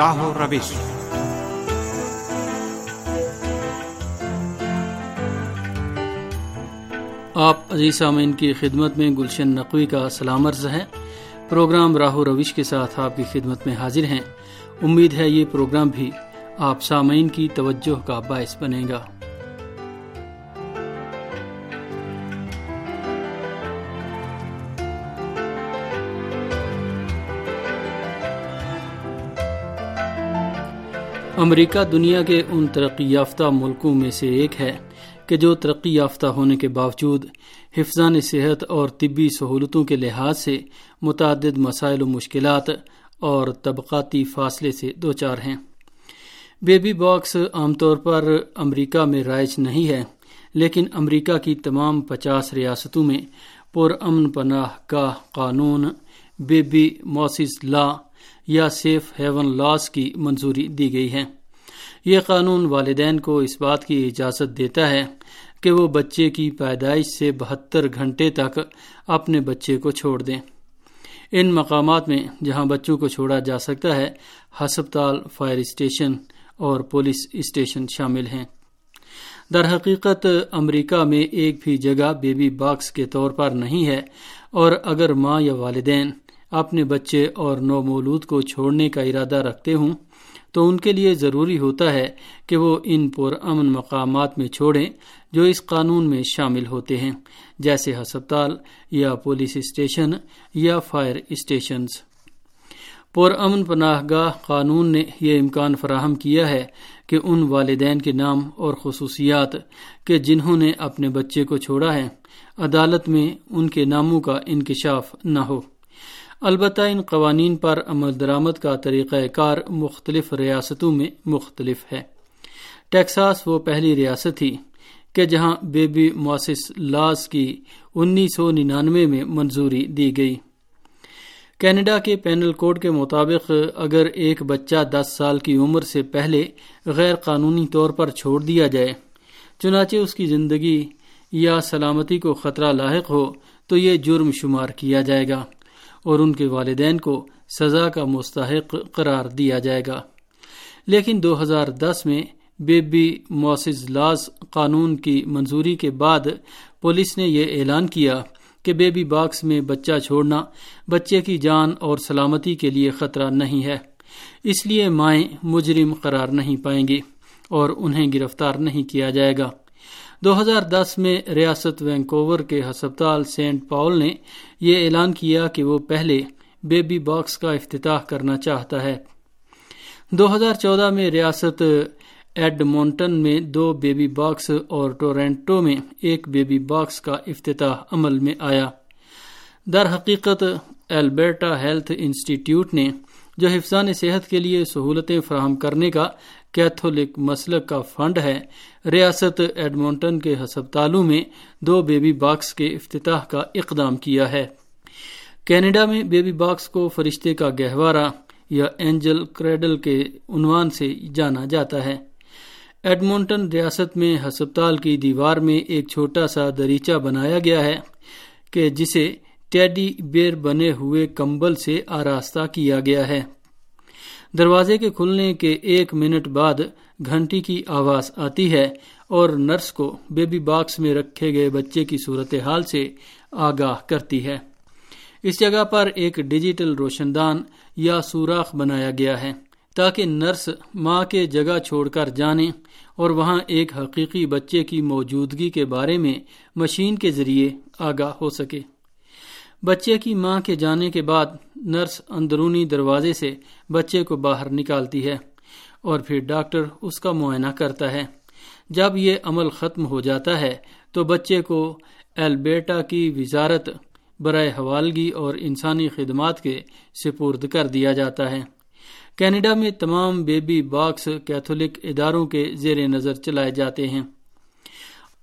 راہ و روش آپ عزیز سامعین کی خدمت میں گلشن نقوی کا سلام عرض ہے پروگرام راہ و روش کے ساتھ آپ کی خدمت میں حاضر ہیں۔ امید ہے یہ پروگرام بھی آپ سامعین کی توجہ کا باعث بنے گا۔ امریکہ دنیا کے ان ترقی یافتہ ملکوں میں سے ایک ہے کہ جو ترقی یافتہ ہونے کے باوجود حفظان صحت اور طبی سہولتوں کے لحاظ سے متعدد مسائل و مشکلات اور طبقاتی فاصلے سے دو چار ہیں۔ بیبی باکس عام طور پر امریکہ میں رائج نہیں ہے، لیکن امریکہ کی تمام پچاس ریاستوں میں پر امن پناہ گاہ قانون، بیبی موسز لا یا سیف ہیون لاس کی منظوری دی گئی ہے۔ یہ قانون والدین کو اس بات کی اجازت دیتا ہے کہ وہ بچے کی پیدائش سے بہتر گھنٹے تک اپنے بچے کو چھوڑ دیں۔ ان مقامات میں جہاں بچوں کو چھوڑا جا سکتا ہے، ہسپتال، فائر اسٹیشن اور پولیس اسٹیشن شامل ہیں۔ در حقیقت، امریکہ میں ایک بھی جگہ بیبی باکس کے طور پر نہیں ہے اور اگر ماں یا والدین اپنے بچے اور نو مولود کو چھوڑنے کا ارادہ رکھتے ہوں تو ان کے لیے ضروری ہوتا ہے کہ وہ ان پر امن مقامات میں چھوڑیں جو اس قانون میں شامل ہوتے ہیں، جیسے ہسپتال یا پولیس اسٹیشن یا فائر اسٹیشنز۔ پر امن پناہ گاہ قانون نے یہ امکان فراہم کیا ہے کہ ان والدین کے نام اور خصوصیات کہ جنہوں نے اپنے بچے کو چھوڑا ہے، عدالت میں ان کے ناموں کا انکشاف نہ ہو۔ البتہ ان قوانین پر عمل درآمد کا طریقہ کار مختلف ریاستوں میں مختلف ہے۔ ٹیکساس وہ پہلی ریاست تھی کہ جہاں بیبی موسس لاس کی انیس سو ننانوے میں منظوری دی گئی۔ کینیڈا کے پینل کوڈ کے مطابق اگر ایک بچہ دس سال کی عمر سے پہلے غیر قانونی طور پر چھوڑ دیا جائے، چنانچہ اس کی زندگی یا سلامتی کو خطرہ لاحق ہو، تو یہ جرم شمار کیا جائے گا۔ اور ان کے والدین کو سزا کا مستحق قرار دیا جائے گا۔ لیکن دو ہزار دس میں بیبی موسز لاز قانون کی منظوری کے بعد پولیس نے یہ اعلان کیا کہ بیبی باکس میں بچہ چھوڑنا بچے کی جان اور سلامتی کے لیے خطرہ نہیں ہے۔ اس لیے مائیں مجرم قرار نہیں پائیں گی اور انہیں گرفتار نہیں کیا جائے گا۔ دو ہزار دس میں ریاست وینکوور کے ہسپتال سینٹ پاول نے یہ اعلان کیا کہ وہ پہلے بیبی باکس کا افتتاح کرنا چاہتا ہے۔ دو ہزار چودہ میں ریاست ایڈ مونٹن میں دو بیبی باکس اور ٹورینٹو میں ایک بیبی باکس کا افتتاح عمل میں آیا۔ در حقیقت البرٹا ہیلتھ انسٹیٹیوٹ نے جو حفظان صحت کے لیے سہولتیں فراہم کرنے کا کیتھولک مسلک کا فنڈ ہے۔ ریاست ایڈمونٹن کے ہسپتالوں میں دو بیبی باکس کے افتتاح کا اقدام کیا ہے۔ کینیڈا میں بیبی باکس کو فرشتے کا گہوارہ یا اینجل کریڈل کے عنوان سے جانا جاتا ہے۔ ایڈمونٹن ریاست میں ہسپتال کی دیوار میں ایک چھوٹا سا دریچہ بنایا گیا ہے کہ جسے ٹیڈی بیر بنے ہوئے کمبل سے آراستہ کیا گیا ہے۔ دروازے کے کھلنے کے ایک منٹ بعد گھنٹی کی آواز آتی ہے اور نرس کو بیبی باکس میں رکھے گئے بچے کی صورتحال سے آگاہ کرتی ہے۔ اس جگہ پر ایک ڈیجیٹل روشن دان یا سوراخ بنایا گیا ہے تاکہ نرس ماں کے جگہ چھوڑ کر جانے اور وہاں ایک حقیقی بچے کی موجودگی کے بارے میں مشین کے ذریعے آگاہ ہو سکے۔ بچے کی ماں کے جانے کے بعد نرس اندرونی دروازے سے بچے کو باہر نکالتی ہے اور پھر ڈاکٹر اس کا معائنہ کرتا ہے۔ جب یہ عمل ختم ہو جاتا ہے تو بچے کو البیٹا کی وزارت برائے حوالگی اور انسانی خدمات کے سپرد کر دیا جاتا ہے۔ کینیڈا میں تمام بیبی باکس کیتھولک اداروں کے زیر نظر چلائے جاتے ہیں۔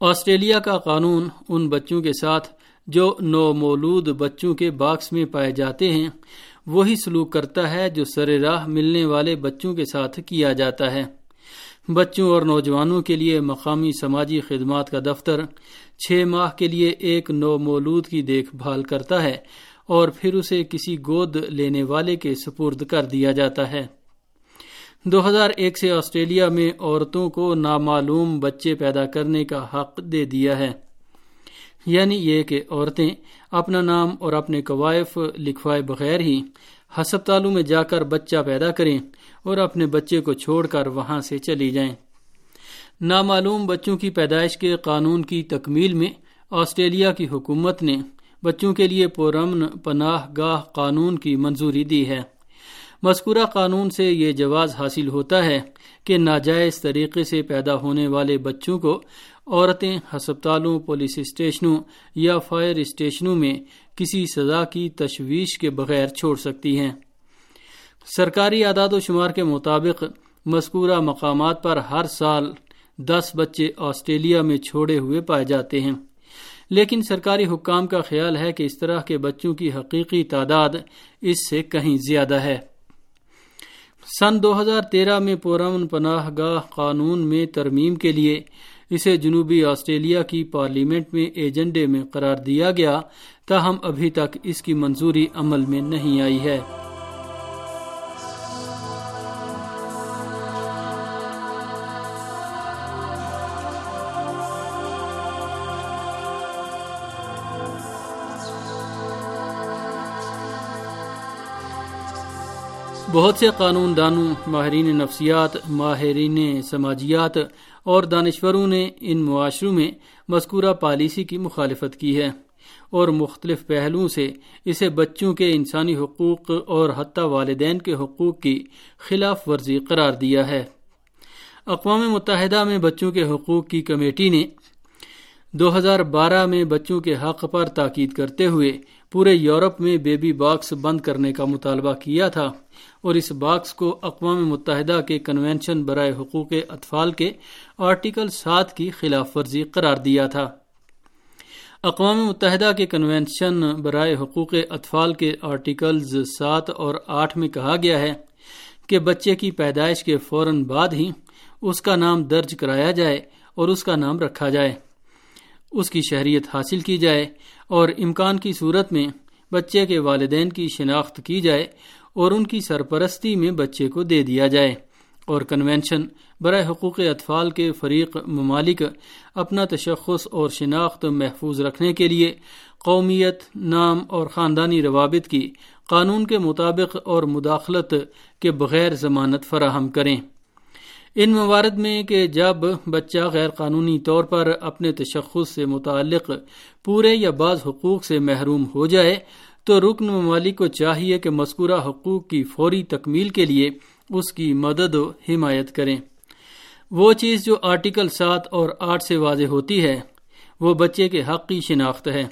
آسٹریلیا کا قانون ان بچوں کے ساتھ جو نو مولود بچوں کے باکس میں پائے جاتے ہیں، وہی سلوک کرتا ہے جو سر راہ ملنے والے بچوں کے ساتھ کیا جاتا ہے۔ بچوں اور نوجوانوں کے لیے مقامی سماجی خدمات کا دفتر چھ ماہ کے لیے ایک نو مولود کی دیکھ بھال کرتا ہے اور پھر اسے کسی گود لینے والے کے سپرد کر دیا جاتا ہے۔ دو ہزار ایک سے آسٹریلیا میں عورتوں کو نامعلوم بچے پیدا کرنے کا حق دے دیا ہے۔ یعنی یہ کہ عورتیں اپنا نام اور اپنے قوائف لکھوائے بغیر ہی ہسپتالوں میں جا کر بچہ پیدا کریں اور اپنے بچے کو چھوڑ کر وہاں سے چلی جائیں۔ نامعلوم بچوں کی پیدائش کے قانون کی تکمیل میں آسٹریلیا کی حکومت نے بچوں کے لیے پرامن پناہ گاہ قانون کی منظوری دی ہے۔ مذکورہ قانون سے یہ جواز حاصل ہوتا ہے کہ ناجائز طریقے سے پیدا ہونے والے بچوں کو عورتیں ہسپتالوں، پولیس اسٹیشنوں یا فائر اسٹیشنوں میں کسی سزا کی تشویش کے بغیر چھوڑ سکتی ہیں۔ سرکاری اعداد و شمار کے مطابق مذکورہ مقامات پر ہر سال دس بچے آسٹریلیا میں چھوڑے ہوئے پائے جاتے ہیں۔ لیکن سرکاری حکام کا خیال ہے کہ اس طرح کے بچوں کی حقیقی تعداد اس سے کہیں زیادہ ہے۔ سن دو ہزار تیرہ میں پورامن پناہ گاہ قانون میں ترمیم کے لیے اسے جنوبی آسٹریلیا کی پارلیمنٹ میں ایجنڈے میں قرار دیا گیا، تاہم ابھی تک اس کی منظوری عمل میں نہیں آئی ہے۔ بہت سے قانون دانوں، ماہرین نفسیات، ماہرین سماجیات اور دانشوروں نے ان معاشروں میں مذکورہ پالیسی کی مخالفت کی ہے اور مختلف پہلوؤں سے اسے بچوں کے انسانی حقوق اور حتیٰ والدین کے حقوق کی خلاف ورزی قرار دیا ہے۔ اقوام متحدہ میں بچوں کے حقوق کی کمیٹی نے دو ہزار بارہ میں بچوں کے حق پر تاکید کرتے ہوئے پورے یورپ میں بیبی باکس بند کرنے کا مطالبہ کیا تھا اور اس باکس کو اقوام متحدہ کے کنونشن برائے حقوق اطفال کے آرٹیکل سات کی خلاف ورزی قرار دیا تھا۔ اقوام متحدہ کے کنونشن برائے حقوق اطفال کے آرٹیکلز سات اور آٹھ میں کہا گیا ہے کہ بچے کی پیدائش کے فوراً بعد ہی اس کا نام درج کرایا جائے اور اس کا نام رکھا جائے۔ اس کی شہریت حاصل کی جائے اور امکان کی صورت میں بچے کے والدین کی شناخت کی جائے اور ان کی سرپرستی میں بچے کو دے دیا جائے اور کنونشن برائے حقوق اطفال کے فریق ممالک اپنا تشخص اور شناخت محفوظ رکھنے کے لیے قومیت، نام اور خاندانی روابط کی قانون کے مطابق اور مداخلت کے بغیر ضمانت فراہم کریں۔ ان موارد میں کہ جب بچہ غیر قانونی طور پر اپنے تشخص سے متعلق پورے یا بعض حقوق سے محروم ہو جائے، تو رکن ممالک کو چاہیے کہ مذکورہ حقوق کی فوری تکمیل کے لیے اس کی مدد و حمایت کریں۔ وہ چیز جو آرٹیکل سات اور آٹھ سے واضح ہوتی ہے، وہ بچے کے حق کی شناخت ہے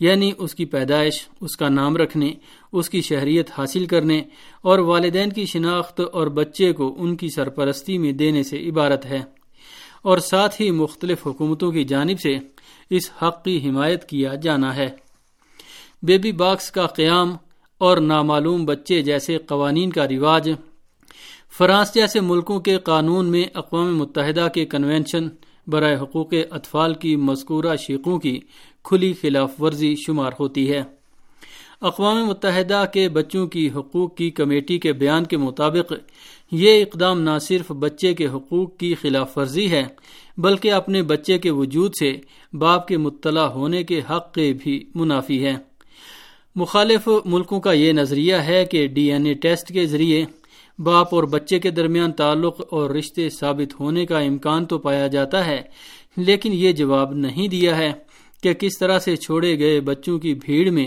یعنی اس کی پیدائش، اس کا نام رکھنے اس کی شہریت حاصل کرنے اور والدین کی شناخت اور بچے کو ان کی سرپرستی میں دینے سے عبارت ہے۔ اور ساتھ ہی مختلف حکومتوں کی جانب سے اس حق کی حمایت کیا جانا ہے۔ بیبی باکس کا قیام اور نامعلوم بچے جیسے قوانین کا رواج۔ فرانس جیسے ملکوں کے قانون میں اقوام متحدہ کے کنونشن برائے حقوق اطفال کی مذکورہ شیخوں کی کھلی خلاف ورزی شمار ہوتی ہے۔ اقوام متحدہ کے بچوں کی حقوق کی کمیٹی کے بیان کے مطابق یہ اقدام نہ صرف بچے کے حقوق کی خلاف ورزی ہے، بلکہ اپنے بچے کے وجود سے باپ کے مطلع ہونے کے حق کے بھی منافی ہے۔ مخالف ملکوں کا یہ نظریہ ہے کہ ڈی این اے ٹیسٹ کے ذریعے باپ اور بچے کے درمیان تعلق اور رشتے ثابت ہونے کا امکان تو پایا جاتا ہے، لیکن یہ جواب نہیں دیا ہے کہ کس طرح سے چھوڑے گئے بچوں کی بھیڑ میں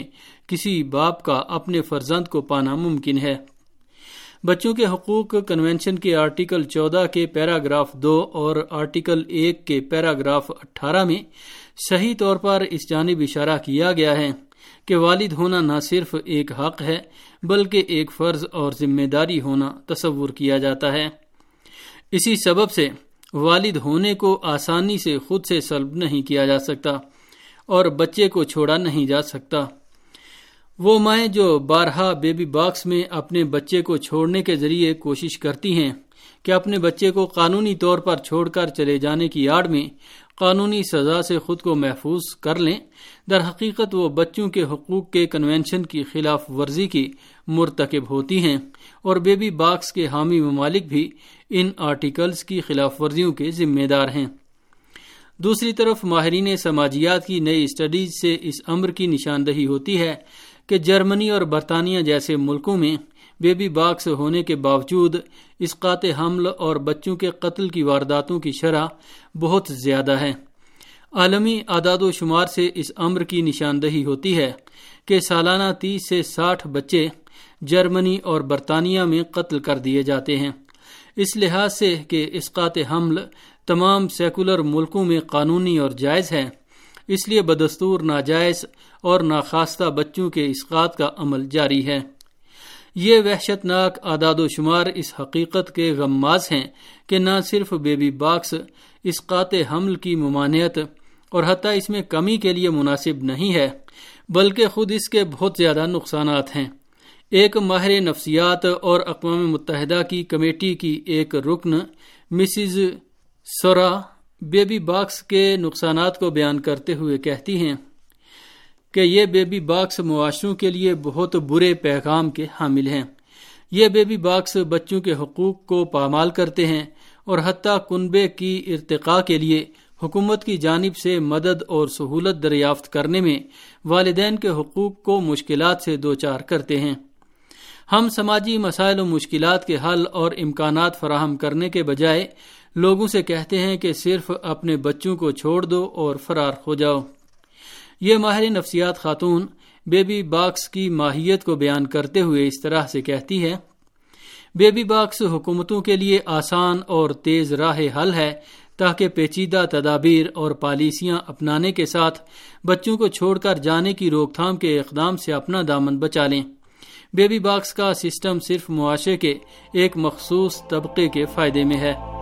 کسی باپ کا اپنے فرزند کو پانا ممکن ہے۔ بچوں کے حقوق کنونشن کے آرٹیکل چودہ کے پیراگراف دو اور آرٹیکل ایک کے پیراگراف اٹھارہ میں صحیح طور پر اس جانب اشارہ کیا گیا ہے کہ والد ہونا نہ صرف ایک حق ہے بلکہ ایک فرض اور ذمہ داری ہونا تصور کیا جاتا ہے۔ اسی سبب سے والد ہونے کو آسانی سے خود سے سلب نہیں کیا جا سکتا اور بچے کو چھوڑا نہیں جا سکتا۔ وہ مائیں جو بارہا بیبی باکس میں اپنے بچے کو چھوڑنے کے ذریعے کوشش کرتی ہیں کہ اپنے بچے کو قانونی طور پر چھوڑ کر چلے جانے کی آڑ میں قانونی سزا سے خود کو محفوظ کر لیں۔ در حقیقت وہ بچوں کے حقوق کے کنونشن کی خلاف ورزی کی مرتکب ہوتی ہیں اور بیبی باکس کے حامی ممالک بھی ان آرٹیکلز کی خلاف ورزیوں کے ذمہ دار ہیں۔ دوسری طرف ماہرین سماجیات کی نئی اسٹڈیز سے اس امر کی نشاندہی ہوتی ہے کہ جرمنی اور برطانیہ جیسے ملکوں میں بیبی باکس ہونے کے باوجود اسقات حمل اور بچوں کے قتل کی وارداتوں کی شرح بہت زیادہ ہے۔ عالمی اعداد و شمار سے اس امر کی نشاندہی ہوتی ہے کہ سالانہ تیس سے ساٹھ بچے جرمنی اور برطانیہ میں قتل کر دیے جاتے ہیں۔ اس لحاظ سے کہ اسقات حمل تمام سیکولر ملکوں میں قانونی اور جائز ہے۔ اس لیے بدستور ناجائز اور ناخواستہ بچوں کے اسقات کا عمل جاری ہے۔ یہ وحشت ناک اعداد و شمار اس حقیقت کے غماز ہیں کہ نہ صرف بیبی باکس اسقات حمل کی ممانعت اور حتیٰ اس میں کمی کے لیے مناسب نہیں ہے، بلکہ خود اس کے بہت زیادہ نقصانات ہیں۔ ایک ماہر نفسیات اور اقوام متحدہ کی کمیٹی کی ایک رکن مسز سورا بیبی باکس کے نقصانات کو بیان کرتے ہوئے کہتی ہیں کہ یہ بیبی باکس معاشروں کے لیے بہت برے پیغام کے حامل ہیں۔ یہ بیبی باکس بچوں کے حقوق کو پامال کرتے ہیں اور حتیٰ کنبے کی ارتقاء کے لیے حکومت کی جانب سے مدد اور سہولت دریافت کرنے میں والدین کے حقوق کو مشکلات سے دوچار کرتے ہیں۔ ہم سماجی مسائل و مشکلات کے حل اور امکانات فراہم کرنے کے بجائے لوگوں سے کہتے ہیں کہ صرف اپنے بچوں کو چھوڑ دو اور فرار ہو جاؤ۔ یہ ماہر نفسیات خاتون بیبی باکس کی ماہیت کو بیان کرتے ہوئے اس طرح سے کہتی ہے، بیبی باکس حکومتوں کے لیے آسان اور تیز راہ حل ہے تاکہ پیچیدہ تدابیر اور پالیسیاں اپنانے کے ساتھ بچوں کو چھوڑ کر جانے کی روک تھام کے اقدام سے اپنا دامن بچا لیں۔ بیبی باکس کا سسٹم صرف معاشرے کے ایک مخصوص طبقے کے فائدے میں ہے۔